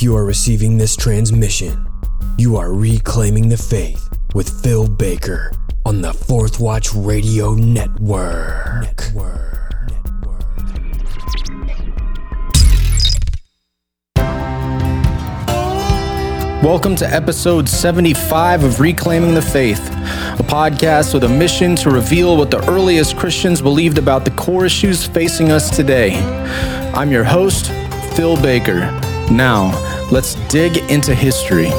If you are receiving this transmission, you are reclaiming the faith with Phil Baker on the Fourth Watch Radio Network. Network. Welcome to episode 75 of Reclaiming the Faith, a podcast with a mission to reveal what the earliest Christians believed about the core issues facing us today. I'm your host, Phil Baker. Now, let's dig into history.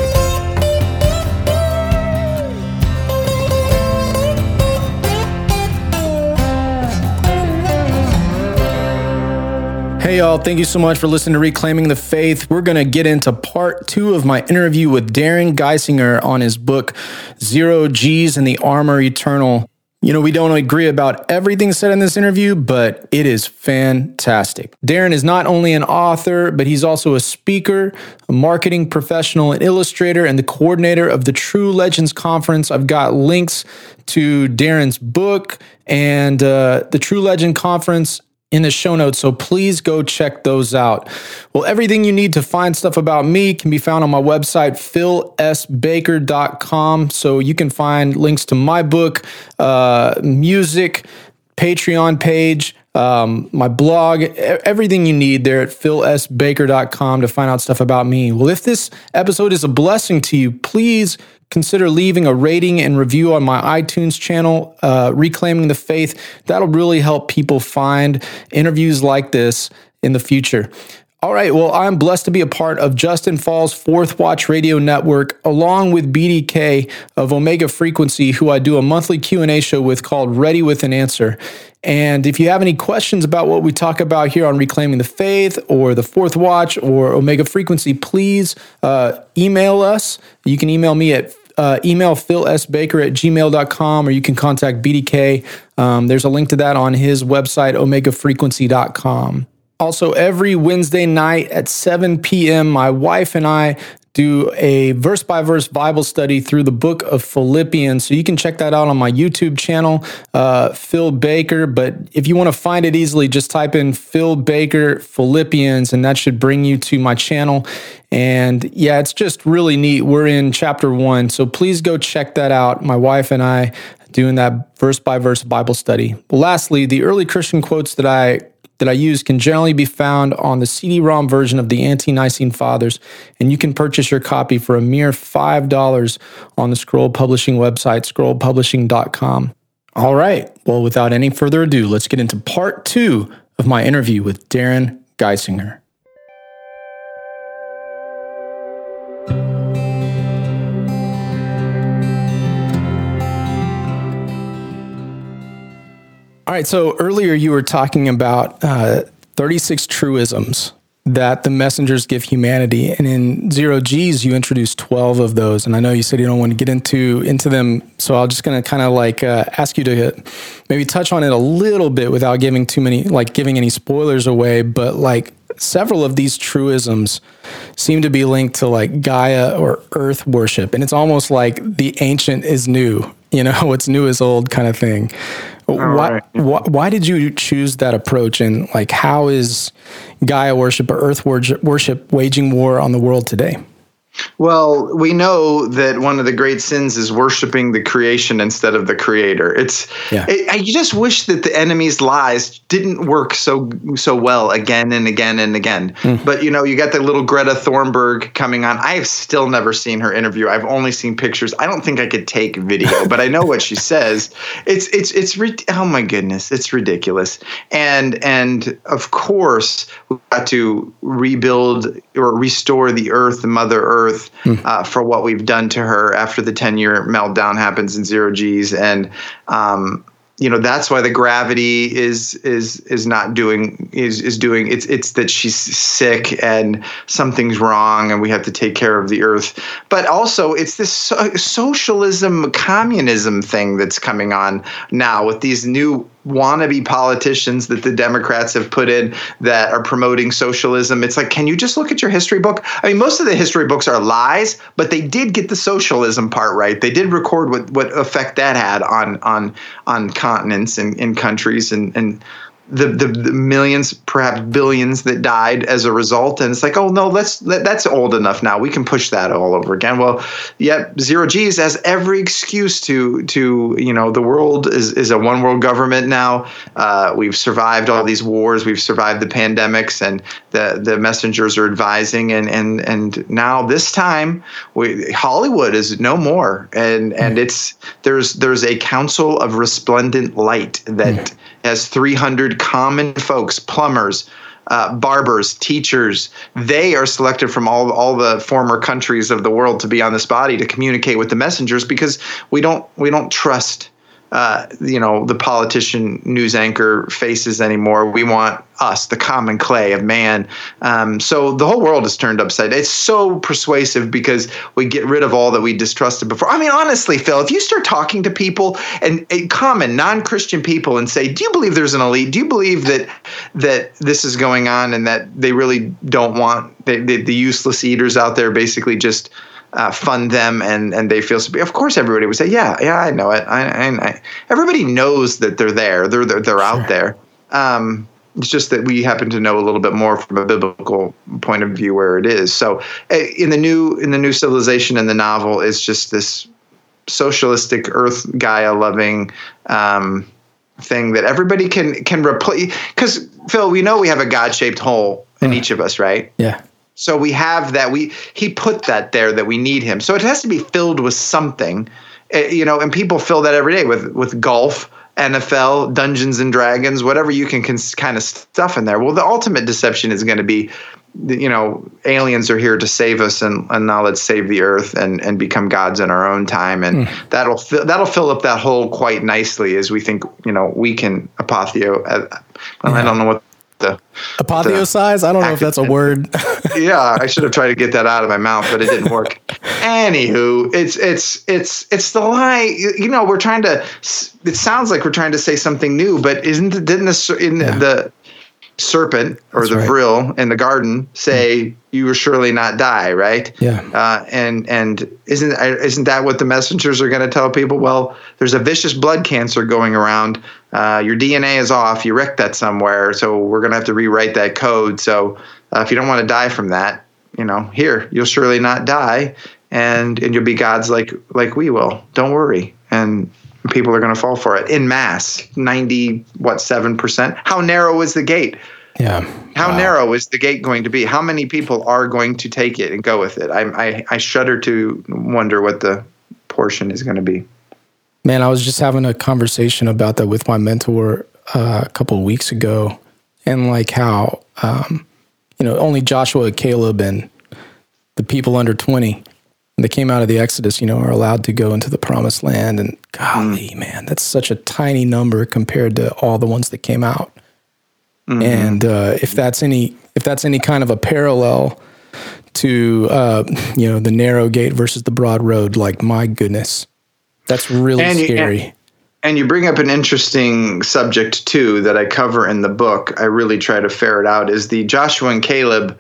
Hey, y'all, thank you so much for listening to Reclaiming the Faith. We're going to get into part two of my interview with Darren Geisinger on his book, Zero G's and the Armor Eternal. You know, we don't agree about everything said in this interview, but it is fantastic. Darren is not only an author, but he's also a speaker, a marketing professional, an illustrator, and the coordinator of the True Legends Conference. I've got links to Darren's book and uh, the True Legend Conference in the show notes, so please go check those out. Well, everything you need to find stuff about me can be found on my website, philsbaker.com. So you can find links to my book, uh, music, Patreon page, um, my blog, everything you need there at philsbaker.com to find out stuff about me. Well, if this episode is a blessing to you, please consider leaving a rating and review on my iTunes channel, uh, Reclaiming the Faith. That'll really help people find interviews like this in the future. All right, well, I'm blessed to be a part of Justin Fall's Fourth Watch Radio Network, along with BDK of Omega Frequency, who I do a monthly Q&A show with called Ready with an Answer. And if you have any questions about what we talk about here on Reclaiming the Faith or the Fourth Watch or Omega Frequency, please uh, email us. You can email me at uh, email philsbaker at gmail.com or you can contact BDK. Um, there's a link to that on his website, omegafrequency.com. Also, every Wednesday night at 7 p.m., my wife and I do a verse by verse Bible study through the book of Philippians. So you can check that out on my YouTube channel, uh, Phil Baker. But if you want to find it easily, just type in Phil Baker Philippians, and that should bring you to my channel. And yeah, it's just really neat. We're in chapter one. So please go check that out. My wife and I doing that verse by verse Bible study. Lastly, the early Christian quotes that I that I use can generally be found on the CD-ROM version of the Ante-Nicene Fathers, and you can purchase your copy for a mere $5 on the Scroll Publishing website, scrollpublishing.com. All right, well, without any further ado, let's get into part two of my interview with Darren Geisinger. All right. So earlier you were talking about uh, 36 truisms that the messengers give humanity, and in zero G's you introduced 12 of those. And I know you said you don't want to get into into them, so I'm just going to kind of like uh, ask you to maybe touch on it a little bit without giving too many like giving any spoilers away. But like several of these truisms seem to be linked to like Gaia or Earth worship, and it's almost like the ancient is new. You know, what's new is old kind of thing. Why, why, why did you choose that approach? And like how is gaia worship or earth worship waging war on the world today well, we know that one of the great sins is worshiping the creation instead of the creator. It's yeah. it, I just wish that the enemy's lies didn't work so so well again and again and again. Mm. But you know, you got the little Greta Thunberg coming on. I have still never seen her interview. I've only seen pictures. I don't think I could take video, but I know what she says. It's it's it's oh my goodness, it's ridiculous. And and of course, we got to rebuild or restore the earth, the mother earth Earth mm. uh, for what we've done to her after the 10 year meltdown happens in zero G's. And, um, you know that's why the gravity is is is not doing is is doing it's it's that she's sick and something's wrong and we have to take care of the earth but also it's this so- socialism communism thing that's coming on now with these new wannabe politicians that the Democrats have put in that are promoting socialism. It's like, can you just look at your history book? I mean, most of the history books are lies, but they did get the socialism part right. They did record what, what effect that had on on on continents and, and countries and and the, the, the millions, perhaps billions that died as a result. And it's like, oh no, let's that's old enough now. We can push that all over again. Well, yet zero G's has every excuse to to you know the world is is a one world government now. Uh, we've survived all these wars. We've survived the pandemics, and the the messengers are advising. And and and now this time, we, Hollywood is no more. And and it's there's there's a council of resplendent light that. Mm has 300 common folks, plumbers, uh, barbers, teachers. They are selected from all all the former countries of the world to be on this body to communicate with the messengers because we don't we don't trust uh, you know the politician news anchor faces anymore. We want us, the common clay of man. Um, so the whole world is turned upside. It's so persuasive because we get rid of all that we distrusted before. I mean, honestly, Phil, if you start talking to people and, and common non-Christian people and say, "Do you believe there's an elite? Do you believe that that this is going on and that they really don't want they, they, the useless eaters out there basically just." Uh, fund them and and they feel of course everybody would say yeah yeah I know it. I, I, I everybody knows that they're there. They're they're, they're sure. out there. Um, it's just that we happen to know a little bit more from a biblical point of view where it is. So eh, in the new in the new civilization in the novel is just this socialistic earth gaia loving um, thing that everybody can can replace. Because phil we know we have a god-shaped hole in each of us right? Yeah so we have that. We he put that there that we need him. So it has to be filled with something, uh, you know. And people fill that every day with with golf, NFL, Dungeons and Dragons, whatever you can, can kind of stuff in there. Well, the ultimate deception is going to be, you know, aliens are here to save us, and, and now let's save the earth and and become gods in our own time, and mm. that'll fill, that'll fill up that hole quite nicely as we think, you know, we can apotheo. Uh, yeah. I don't know what the apotheosize. I don't know if that's a word. yeah, I should have tried to get that out of my mouth, but it didn't work. Anywho, it's it's it's it's the lie. You know, we're trying to. It sounds like we're trying to say something new, but isn't it? didn't the in yeah. the serpent or That's the right. vril in the garden say mm. you will surely not die right? Yeah. Uh, and and isn't isn't that what the messengers are going to tell people? Well there's a vicious blood cancer going around. Uh, your dna is off. You wrecked that somewhere. So we're going to have to rewrite that code. So uh, if you don't want to die from that you know here you'll surely not die. And and you'll be gods like like we will. Don't worry. And people are going to fall for it. In mass 90 what 7% how narrow is the gate? Yeah. How wow. narrow is the gate going to be? How many people are going to take it and go with it? I i, I shudder to wonder what the portion is going to be. Man i was just having a conversation about that with my mentor uh, a couple of weeks ago and like how um, you know only joshua caleb and the people under 20 they came out of the Exodus, you know, are allowed to go into the promised land. And golly, mm. man, that's such a tiny number compared to all the ones that came out. Mm-hmm. And uh, if that's any if that's any kind of a parallel to uh, you know the narrow gate versus the broad road, like my goodness, that's really and scary. You, and, and you bring up an interesting subject too that I cover in the book. I really try to ferret out is the Joshua and Caleb.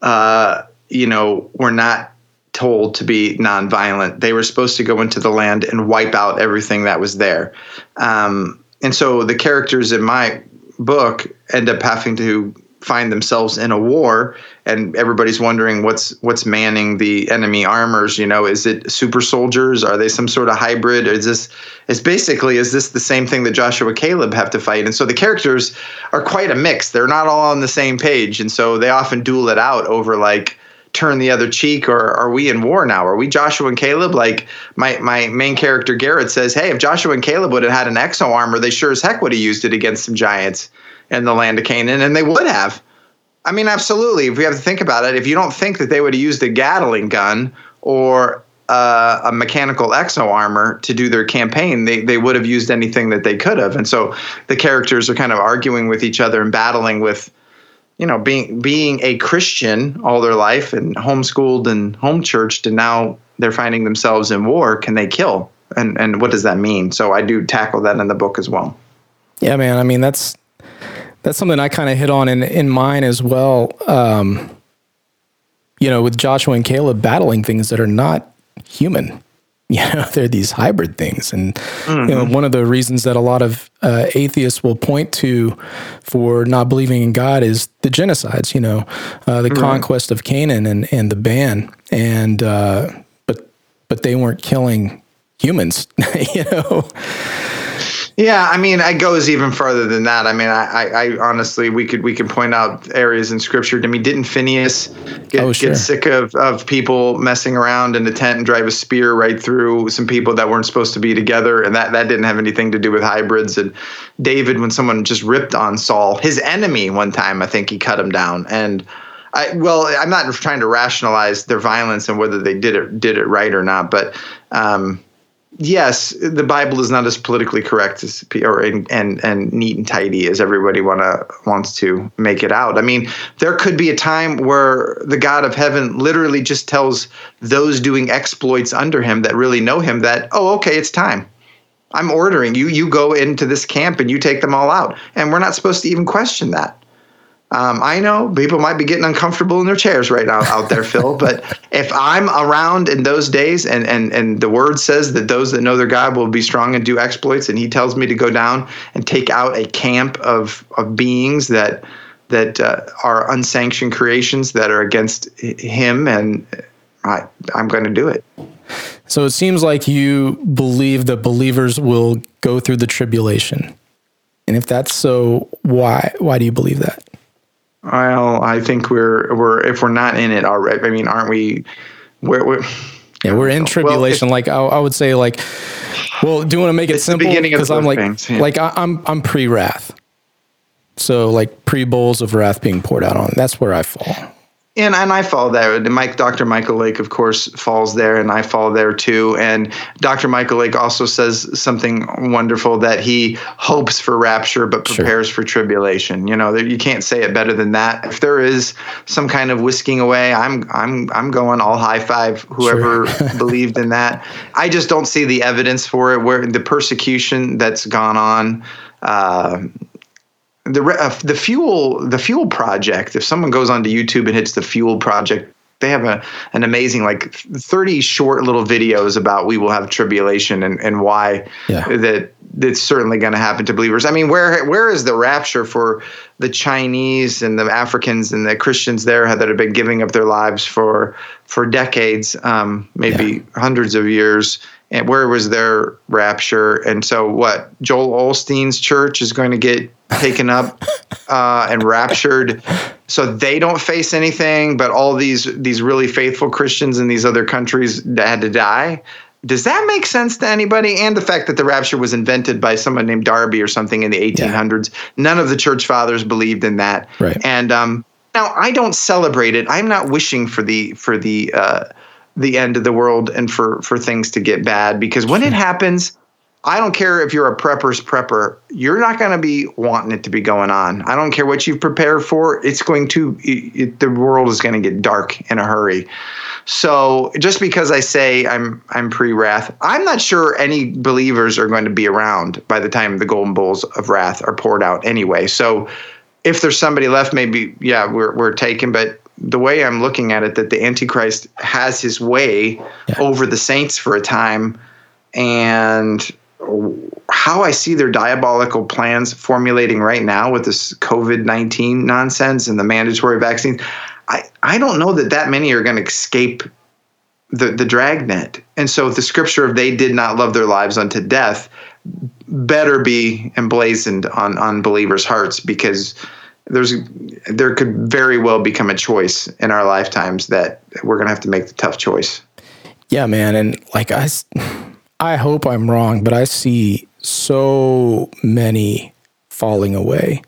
Uh, you know, were not told to be nonviolent. They were supposed to go into the land and wipe out everything that was there. Um, and so the characters in my book end up having to find themselves in a war and everybody's wondering what's what's manning the enemy armors you know is it super soldiers are they some sort of hybrid is this is basically is this the same thing that joshua caleb have to fight and so the characters are quite a mix they're not all on the same page and so they often duel it out over like turn the other cheek or are we in war now? Are we joshua and caleb? Like my my main character garrett says hey if joshua and caleb would have had an exo armor they sure as heck would have used it against some giants in the land of canaan and they would have. I mean absolutely if we have to think about it. If you don't think that they would have used a gatling gun or uh, a mechanical exo armor to do their campaign, they, they would have used anything that they could have. And so the characters are kind of arguing with each other and battling with you know, being being a Christian all their life and homeschooled and home churched, and now they're finding themselves in war. Can they kill? And and what does that mean? So I do tackle that in the book as well. Yeah, man. I mean, that's that's something I kind of hit on in in mine as well. Um, you know, with Joshua and Caleb battling things that are not human. you know they're these hybrid things and mm-hmm. you know one of the reasons that a lot of uh, atheists will point to for not believing in god is the genocides you know uh, the right. conquest of canaan and, and the ban and uh, but but they weren't killing humans you know yeah, I mean, it goes even further than that. I mean, I, I, I, honestly, we could we could point out areas in Scripture. I mean, didn't Phineas get, oh, sure. get sick of, of people messing around in the tent and drive a spear right through some people that weren't supposed to be together, and that that didn't have anything to do with hybrids. And David, when someone just ripped on Saul, his enemy, one time, I think he cut him down, and. I, well, I'm not trying to rationalize their violence and whether they did it did it right or not, but um, yes, the Bible is not as politically correct as or and and, and neat and tidy as everybody wanna wants to make it out. I mean, there could be a time where the God of heaven literally just tells those doing exploits under him that really know him that, oh, okay, it's time. I'm ordering you. You go into this camp and you take them all out, and we're not supposed to even question that. Um, I know people might be getting uncomfortable in their chairs right now out there, Phil. But if I'm around in those days, and and and the word says that those that know their God will be strong and do exploits, and He tells me to go down and take out a camp of of beings that that uh, are unsanctioned creations that are against Him, and I I'm going to do it. So it seems like you believe that believers will go through the tribulation. And if that's so, why why do you believe that? Well, I think we're we're if we're not in it already. I mean, aren't we? We're, we're yeah, we're in tribulation. Well, like I, I, would say, like, well, do you want to make it simple? Because I'm like, things, yeah. like I, I'm I'm pre wrath, so like pre bowls of wrath being poured out on. That's where I fall and and I fall there. Mike, Dr. Michael Lake, of course, falls there, and I fall there too. And Dr. Michael Lake also says something wonderful that he hopes for rapture but prepares sure. for tribulation. You know, you can't say it better than that. If there is some kind of whisking away, I'm I'm I'm going all high five whoever sure. believed in that. I just don't see the evidence for it. Where the persecution that's gone on. Uh, the uh, the fuel the fuel project. If someone goes onto YouTube and hits the fuel project, they have a an amazing like 30 short little videos about we will have tribulation and and why yeah. that it's certainly going to happen to believers. I mean, where where is the rapture for the Chinese and the Africans and the Christians there that have been giving up their lives for for decades, um, maybe yeah. hundreds of years, and where was their rapture? And so, what Joel Osteen's church is going to get taken up uh, and raptured, so they don't face anything, but all these these really faithful Christians in these other countries had to die. Does that make sense to anybody? And the fact that the rapture was invented by someone named Darby or something in the 1800s. Yeah. None of the church fathers believed in that. Right. And um, now I don't celebrate it. I'm not wishing for the for the uh, the end of the world and for for things to get bad because when it happens I don't care if you're a prepper's prepper, you're not going to be wanting it to be going on. I don't care what you've prepared for, it's going to, it, the world is going to get dark in a hurry. So just because I say I'm I'm pre-wrath, I'm not sure any believers are going to be around by the time the golden bowls of wrath are poured out anyway. So if there's somebody left, maybe yeah, we're we're taken. But the way I'm looking at it, that the Antichrist has his way yeah. over the saints for a time, and how I see their diabolical plans formulating right now with this COVID 19 nonsense and the mandatory vaccines, I, I don't know that that many are going to escape the, the dragnet. And so the scripture of they did not love their lives unto death better be emblazoned on, on believers' hearts because there's there could very well become a choice in our lifetimes that we're going to have to make the tough choice. Yeah, man. And like I I hope I'm wrong, but I see so many falling away,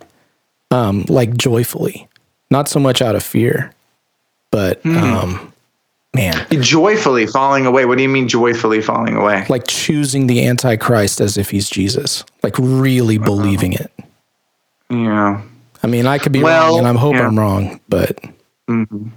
um, like joyfully, not so much out of fear, but mm. um, man, joyfully falling away. What do you mean joyfully falling away? Like choosing the Antichrist as if he's Jesus, like really uh-huh. believing it. Yeah. I mean, I could be well, wrong, and I hope yeah. I'm wrong, but. Mm-hmm.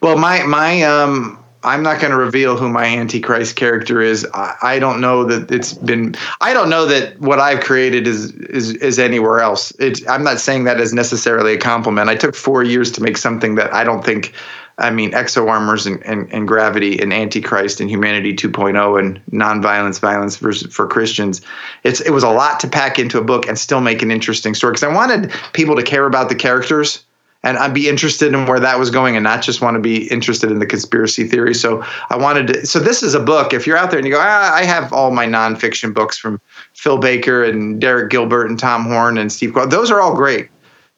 Well, my my um I'm not going to reveal who my Antichrist character is. I, I, don't know that it's been. I don't know that what I've created is is is anywhere else. It's. I'm not saying that as necessarily a compliment. I took four years to make something that I don't think I mean, exo and, and, and gravity and Antichrist and humanity 2.0 and nonviolence, violence versus, for Christians. It's it was a lot to pack into a book and still make an interesting story because I wanted people to care about the characters and I'd be interested in where that was going and not just want to be interested in the conspiracy theory. So I wanted to. So this is a book. If you're out there and you go, ah, I have all my nonfiction books from Phil Baker and Derek Gilbert and Tom Horn and Steve. Those are all great.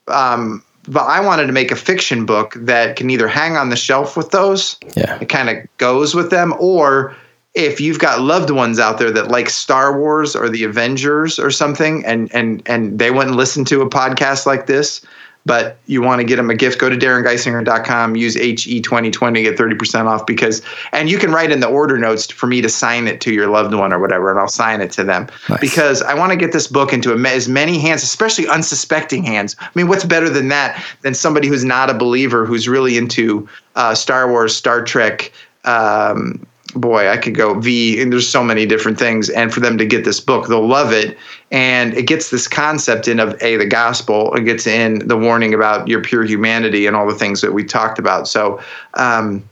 Um, but I wanted to make a fiction book that can either hang on the shelf with those, yeah, it kind of goes with them, or if you've got loved ones out there that like Star Wars or the Avengers or something, and and and they wouldn't listen to a podcast like this, but you want to get them a gift, go to darrengeisinger.com, use HE2020 to get 30% off because, and you can write in the order notes for me to sign it to your loved one or whatever, and I'll sign it to them nice. because I want to get this book into as many hands, especially unsuspecting hands. I mean, what's better than that than somebody who's not a believer who's really into uh, Star Wars, Star Trek, um, boy, I could go V, and there's so many different things. And for them to get this book, they'll love it. And it gets this concept in of a the gospel. It gets in the warning about your pure humanity and all the things that we talked about. So. Um,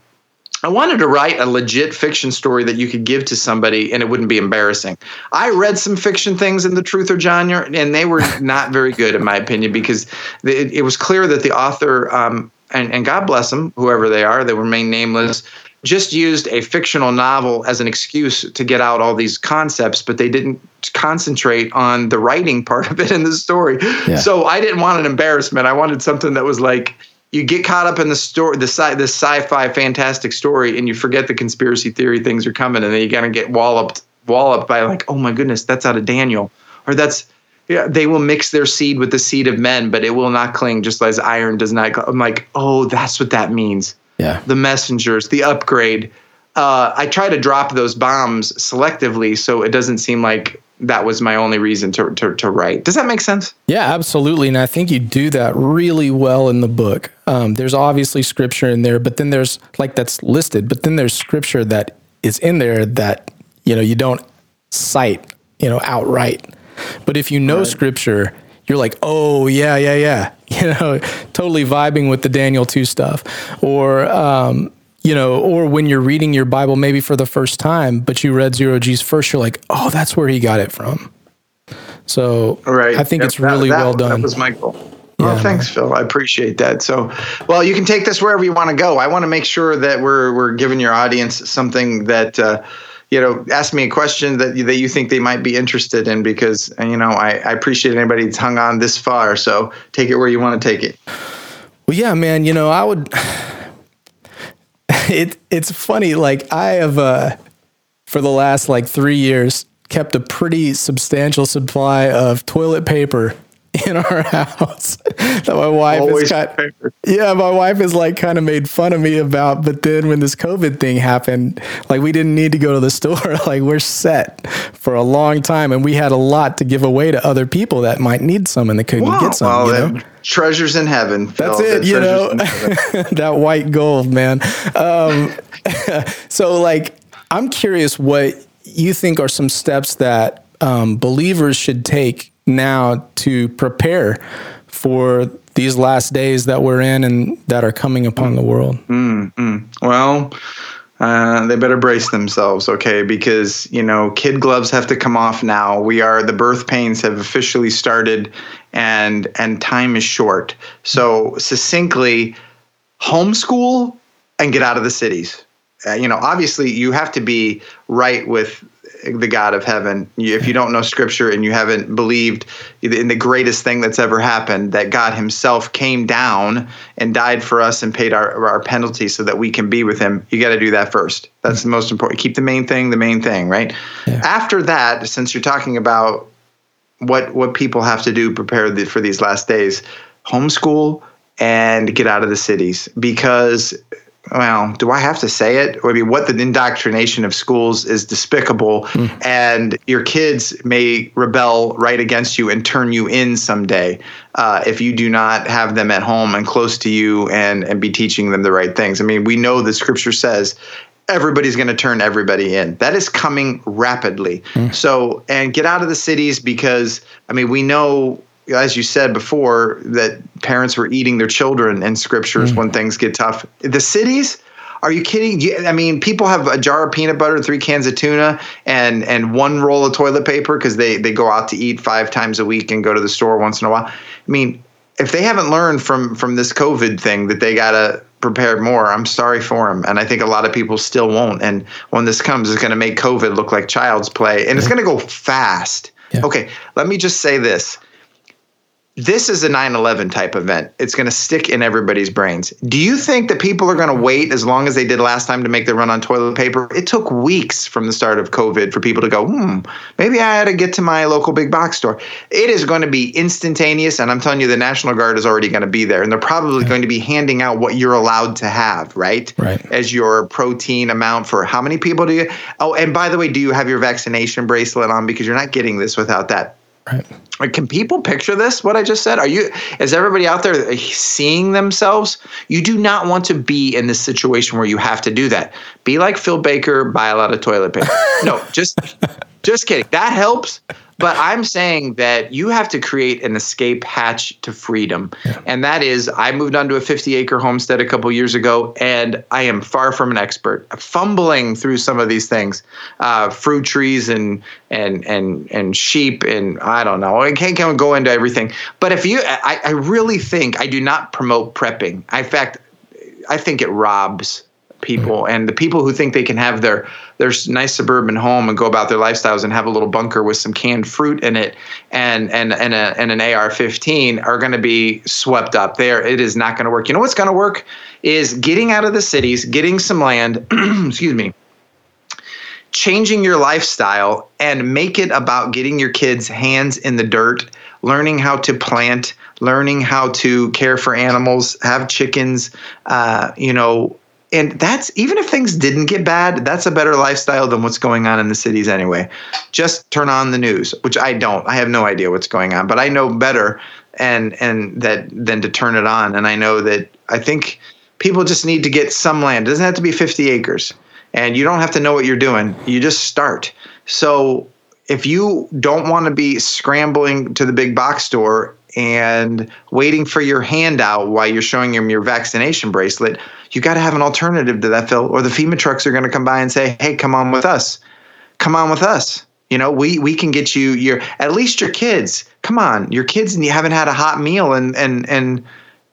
I wanted to write a legit fiction story that you could give to somebody and it wouldn't be embarrassing. I read some fiction things in the truth or genre, and they were not very good, in my opinion, because it, was clear that the author, um, and, and God bless them, whoever they are, they remain nameless, just used a fictional novel as an excuse to get out all these concepts, but they didn't concentrate on the writing part of it in the story. Yeah. So I didn't want an embarrassment. I wanted something that was like you get caught up in the story, the sci, this sci-fi fantastic story, and you forget the conspiracy theory things are coming, and then you gotta get walloped, walloped by like, oh my goodness, that's out of Daniel, or that's yeah, they will mix their seed with the seed of men, but it will not cling, just as iron does not. I'm like, oh, that's what that means yeah. the messengers, the upgrade. Uh, I try to drop those bombs selectively so it doesn't seem like that was my only reason to, to, to, write. Does that make sense? Yeah, absolutely. And I think you do that really well in the book. Um, there's obviously scripture in there, but then there's like that's listed, but then there's scripture that is in there that, you know, you don't cite, you know, outright. But if you know right. scripture, you're like, oh, yeah, yeah, yeah. you know, totally vibing with the Daniel 2 stuff. Or, um, you know, or when you're reading your Bible maybe for the first time, but you read Zero G's first, you're like, oh, that's where he got it from. So right. I think yep. it's really that, that, well done. That was my goal. Yeah, oh, thanks, Phil. I appreciate that. So, well, you can take this wherever you want to go. I want to make sure that we're we're giving your audience something that uh, you know, ask me a question that that you think they might be interested in because you know I, I appreciate anybody that's hung on this far. So take it where you want to take it. Well, yeah, man. You know, I would. It it's funny. Like I have uh, for the last like three years kept a pretty substantial supply of toilet paper in our house. That my wife Always is kind yeah my wife is like kind of made fun of me about but then when this covid thing happened like we didn't need to go to the store. Like we're set for a long time and we had a lot to give away to other people that might need some and they couldn't wow. get some well, you know? treasures in heaven that's it you know? that white gold man. Um, so like i'm curious what you think are some steps that um, believers should take now to prepare for these last days that we're in and that are coming upon the world? Mm-hmm. Well, uh, they better brace themselves, okay? Because you know, kid gloves have to come off now. We are the birth pains have officially started, and and time is short. So succinctly, homeschool and get out of the cities. Uh, you know, obviously, you have to be right with the God of heaven. If you don't know scripture and you haven't believed in the greatest thing that's ever happened, that God himself came down and died for us and paid our, our penalty so that we can be with him, you got to do that first. That's mm-hmm. the most important. Keep the main thing the main thing, right? Yeah. After that, since you're talking about what what people have to do prepare the, for these last days, homeschool and get out of the cities because well, do I have to say it? I mean, what the indoctrination of schools is despicable, mm. and your kids may rebel right against you and turn you in someday uh, if you do not have them at home and close to you and and be teaching them the right things. I mean, we know the Scripture says everybody's going to turn everybody in. That is coming rapidly. Mm. So, and get out of the cities because I mean, we know as you said before, that parents were eating their children in scriptures mm-hmm. when things get tough. The cities, are you kidding? I mean, people have a jar of peanut butter, three cans of tuna, and and one roll of toilet paper because they they go out to eat five times a week and go to the store once in a while. I mean, if they haven't learned from from this COVID thing that they gotta prepare more, I'm sorry for them, and I think a lot of people still won't. And when this comes, it's going to make COVID look like child's play, and it's going to go fast. Yeah. Okay, let me just say this this is a 9-11 type event. It's going to stick in everybody's brains. Do you think that people are going to wait as long as they did last time to make the run on toilet paper? It took weeks from the start of covid for people to go hmm maybe i had to get to my local big box store. It is going to be instantaneous and i'm telling you the national guard is already going to be there and they're probably going to be handing out what you're allowed to have right? Right. As your protein amount for how many people do you oh and by the way do you have your vaccination bracelet on? Because you're not getting this without that Right. Can people picture this? What I just said? Are you? Is everybody out there eh, seeing themselves? You do not want to be in this situation where you have to do that. Be like Phil Baker. Buy a lot of toilet paper. no, just, just kidding. That helps. But I'm saying that you have to create an escape hatch to freedom. Yeah. And that is, I moved onto a 50 acre homestead a couple years ago, and I am far from an expert. Fumbling through some of these things, uh, fruit trees and and and and sheep, and I don't know. I can't go into everything. But if you, I, I really think I do not promote prepping. In fact, I think it robs people and the people who think they can have their their nice suburban home and go about their lifestyles and have a little bunker with some canned fruit in it and and and, a, and an AR-15 are going to be swept up. There it is not going to work. You know what's going to work? Is getting out of the cities getting some land excuse me changing your lifestyle and make it about getting your kids hands in the dirt learning how to plant learning how to care for animals have chickens uh, you know and that's even if things didn't get bad that's a better lifestyle than what's going on in the cities anyway. Just turn on the news which i don't. I have no idea what's going on but i know better and and that than to turn it on. And i know that i think people just need to get some land. It doesn't have to be 50 acres. And you don't have to know what you're doing. You just start. So if you don't want to be scrambling to the big box store and waiting for your handout while you're showing them your vaccination bracelet, you got to have an alternative to that, Phil. Or the FEMA trucks are going to come by and say, "Hey, come on with us. Come on with us. You know, we we can get you your at least your kids. Come on, your kids, and you haven't had a hot meal and and and."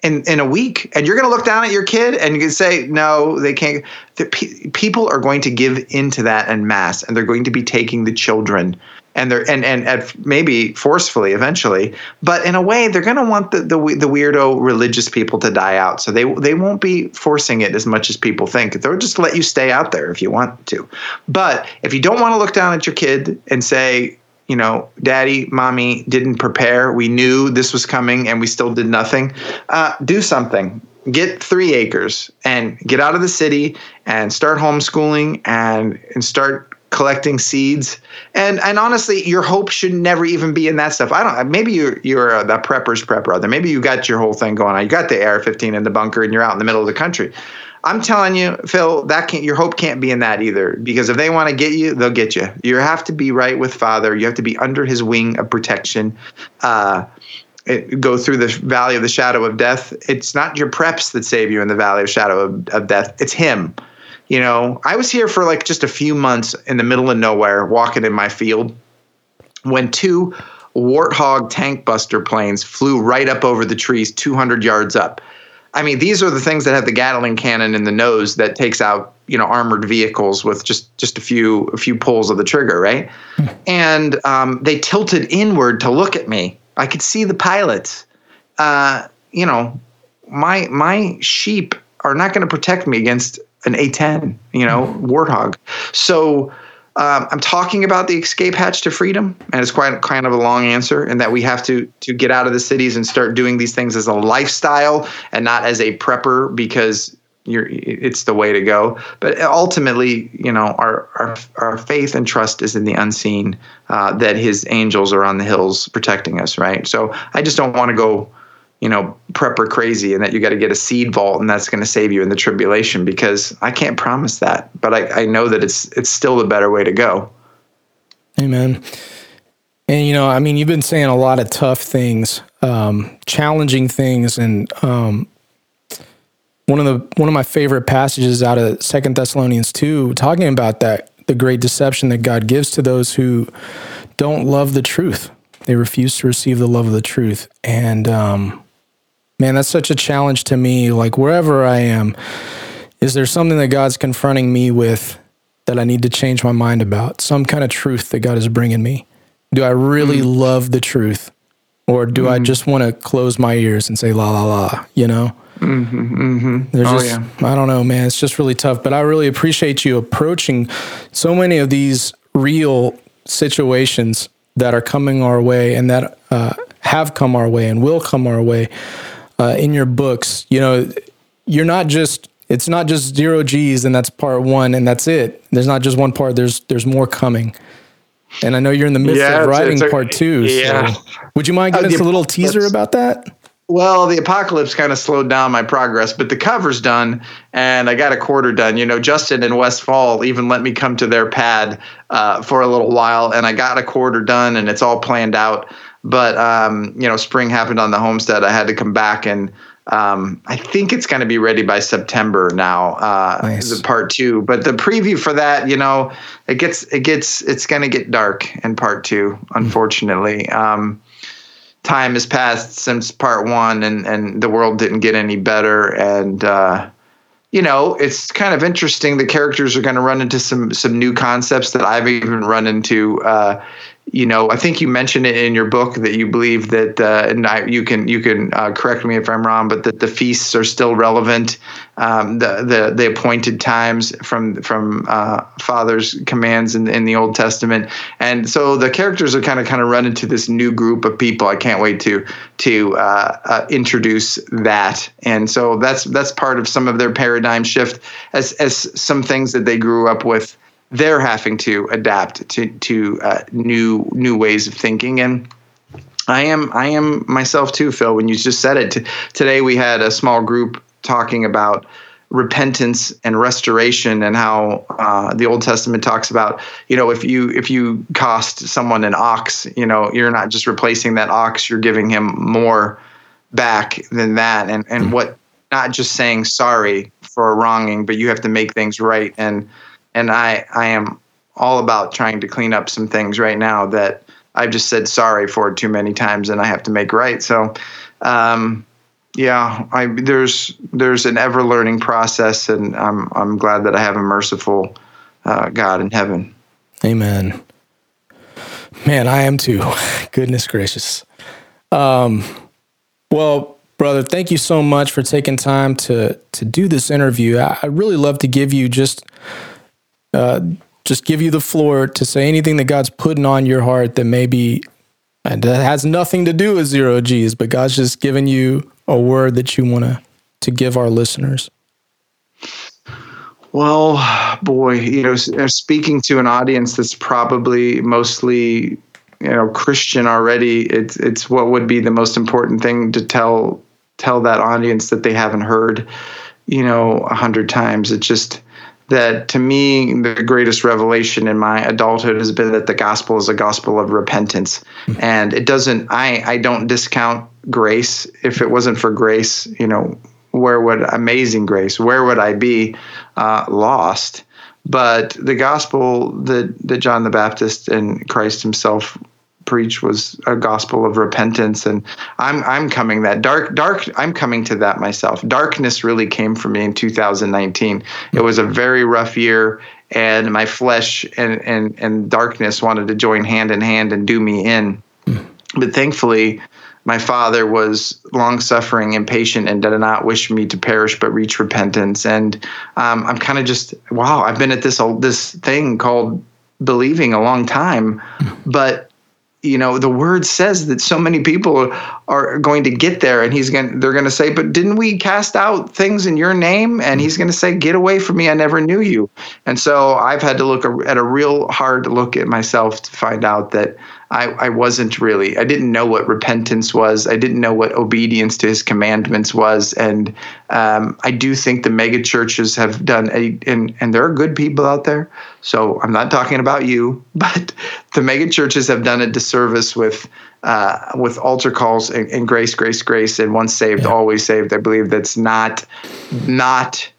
In, in a week, and you're going to look down at your kid and you can say, no, they can't. The pe- people are going to give into that en masse, and they're going to be taking the children and they're and and, and maybe forcefully eventually, but in a way they're going to want the, the the weirdo religious people to die out. So they they won't be forcing it as much as people think. They'll just let you stay out there if you want to. But if you don't want to look down at your kid and say, you know, daddy, mommy didn't prepare. We knew this was coming and we still did nothing. Uh, do something. Get three acres and get out of the city and start homeschooling and, and start collecting seeds and and honestly your hope should never even be in that stuff i don't maybe you're you're a, a prepper's prepper out there maybe you got your whole thing going on you got the ar-15 in the bunker and you're out in the middle of the country i'm telling you phil that can't your hope can't be in that either because if they want to get you they'll get you. You have to be right with father. You have to be under his wing of protection. Uh, go through the valley of the shadow of death. It's not your preps that save you in the valley of shadow of, of death. It's him. You know, I was here for like just a few months in the middle of nowhere, walking in my field, when two Warthog tank buster planes flew right up over the trees, 200 yards up. I mean, these are the things that have the Gatling cannon in the nose that takes out, you know, armored vehicles with just just a few a few pulls of the trigger, right? Hmm. And um, they tilted inward to look at me. I could see the pilots. Uh, you know, my my sheep are not going to protect me against an A10, you know, Warthog. So um, I'm talking about the escape hatch to freedom, and it's quite kind of a long answer, and that we have to to get out of the cities and start doing these things as a lifestyle and not as a prepper because you're it's the way to go. But ultimately, you know, our our, our faith and trust is in the unseen, uh, that His angels are on the hills protecting us, right? So I just don't want to go you know, prepper crazy and that you got to get a seed vault and that's going to save you in the tribulation because I can't promise that, but I, I know that it's it's still the better way to go. Amen. And you know, I mean, you've been saying a lot of tough things, um, challenging things, and um, one of the one of my favorite passages out of Second Thessalonians two, talking about that the great deception that God gives to those who don't love the truth. They refuse to receive the love of the truth, and um, man, that's such a challenge to me. Like wherever I am, is there something that God's confronting me with that I need to change my mind about? Some kind of truth that God is bringing me. Do I really mm. love the truth? Or do mm. I just want to close my ears and say la la la, you know? Mm-hmm, mm-hmm. There's oh, just, yeah. I don't know, man. It's just really tough. But I really appreciate you approaching so many of these real situations that are coming our way and that uh, have come our way and will come our way uh, in your books. You know, you're not just it's not just zero G's and that's part one and that's it. There's not just one part. There's there's more coming. And I know you're in the midst yeah, of writing it's, it's a, part two. Yeah. So would you mind giving uh, us a little teaser about that? Well, the apocalypse kind of slowed down my progress, but the cover's done, and I got a quarter done. You know, Justin and Westfall even let me come to their pad uh, for a little while, and I got a quarter done, and it's all planned out. But um, you know, spring happened on the homestead. I had to come back and um, I think it's going to be ready by September now. Uh, nice. The part two, but the preview for that, you know, it gets it gets it's going to get dark in part two. Unfortunately, um, time has passed since part one, and and the world didn't get any better. And uh, you know, it's kind of interesting. The characters are going to run into some some new concepts that I've even run into. Uh, you know, I think you mentioned it in your book that you believe that, uh, and I, you can you can uh, correct me if I'm wrong, but that the feasts are still relevant. Um, the the the appointed times from from uh, Father's commands in, in the Old Testament, and so the characters are kind of kind of run into this new group of people. I can't wait to to uh, uh, introduce that, and so that's that's part of some of their paradigm shift as as some things that they grew up with they're having to adapt to to uh, new new ways of thinking. And I am I am myself too, Phil. When you just said it. T- today, we had a small group talking about repentance and restoration and how uh, the Old Testament talks about you know if you if you cost someone an ox, you know you're not just replacing that ox, you're giving him more back than that, and and what not just saying sorry for a wronging, but you have to make things right. And and I I am all about trying to clean up some things right now that I've just said sorry for too many times and I have to make right. So, um, yeah, I there's there's an ever learning process, and I'm I'm glad that I have a merciful uh, God in heaven. Amen. Man, I am too. Goodness gracious. Um, well, brother, thank you so much for taking time to to do this interview. I, I'd really love to give you just uh, just give you the floor to say anything that God's putting on your heart that maybe and that has nothing to do with zero G's, but God's just given you a word that you want to to give our listeners. Well, boy, you know, uh, speaking to an audience that's probably mostly, you know, Christian already, it's it's what would be the most important thing to tell tell that audience that they haven't heard, you know, a hundred times. It's just that to me the greatest revelation in my adulthood has been that the gospel is a gospel of repentance. Mm-hmm. and it doesn't i i don't discount grace. If it wasn't for grace you know where would amazing grace where would i be uh, lost? But the gospel that that john the baptist and christ himself preach was a gospel of repentance and i'm i'm coming that dark dark i'm coming to that myself. Darkness really came for me in 2019 it was a very rough year and my flesh and and and darkness wanted to join hand in hand and do me in. But thankfully my father was long suffering and patient and did not wish me to perish but reach repentance. And um, i'm kind of just wow i've been at this this thing called believing a long time but you know the word says that so many people are going to get there and he's going they're going to say but didn't we cast out things in your name? And he's going to say get away from me. I never knew you. And so i've had to look at a real hard look at myself to find out that I, I wasn't really I didn't know what repentance was. I didn't know what obedience to His commandments was, and um, I do think the mega churches have done a and and there are good people out there. So I'm not talking about you, but the mega churches have done a disservice with uh, with altar calls and, and, grace, grace, grace, and once saved, yeah. always saved. I believe that's not not.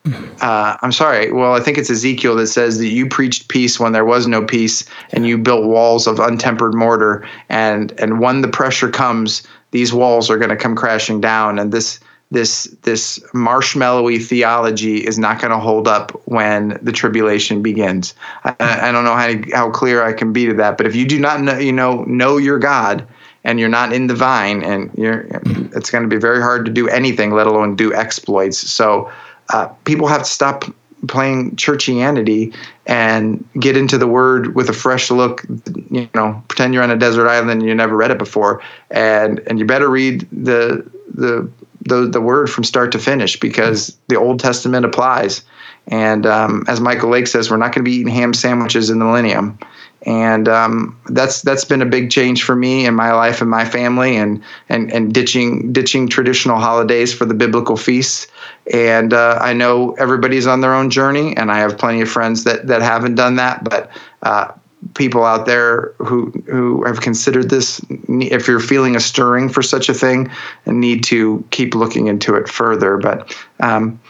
Uh, I'm sorry. Well, I think it's Ezekiel that says that you preached peace when there was no peace, and you built walls of untempered mortar, and and when the pressure comes, these walls are going to come crashing down, and this this this marshmallowy theology is not going to hold up when the tribulation begins. I, I don't know how how clear I can be to that, but if you do not know, you know know your God and you're not in the vine and you're it's going to be very hard to do anything let alone do exploits. So uh, people have to stop playing churchianity and get into the word with a fresh look. You know pretend you're on a desert island and you never read it before and and you better read the the the, the word from start to finish because the old testament applies. And um, as michael lake says we're not going to be eating ham sandwiches in the millennium and um, that's that's been a big change for me in my life and my family, and and and ditching ditching traditional holidays for the biblical feasts. And uh, I know everybody's on their own journey, and I have plenty of friends that that haven't done that, but. Uh, people out there who who have considered this if you're feeling a stirring for such a thing and need to keep looking into it further but um,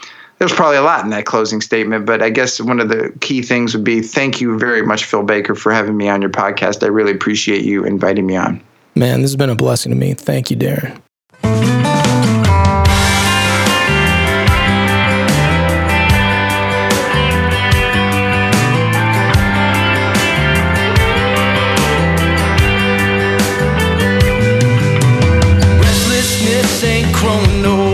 there's probably a lot in that closing statement, but I guess one of the key things would be thank you very much, Phil Baker, for having me on your podcast. I really appreciate you inviting me on. Man, this has been a blessing to me. Thank you, Darren. keep on my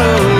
way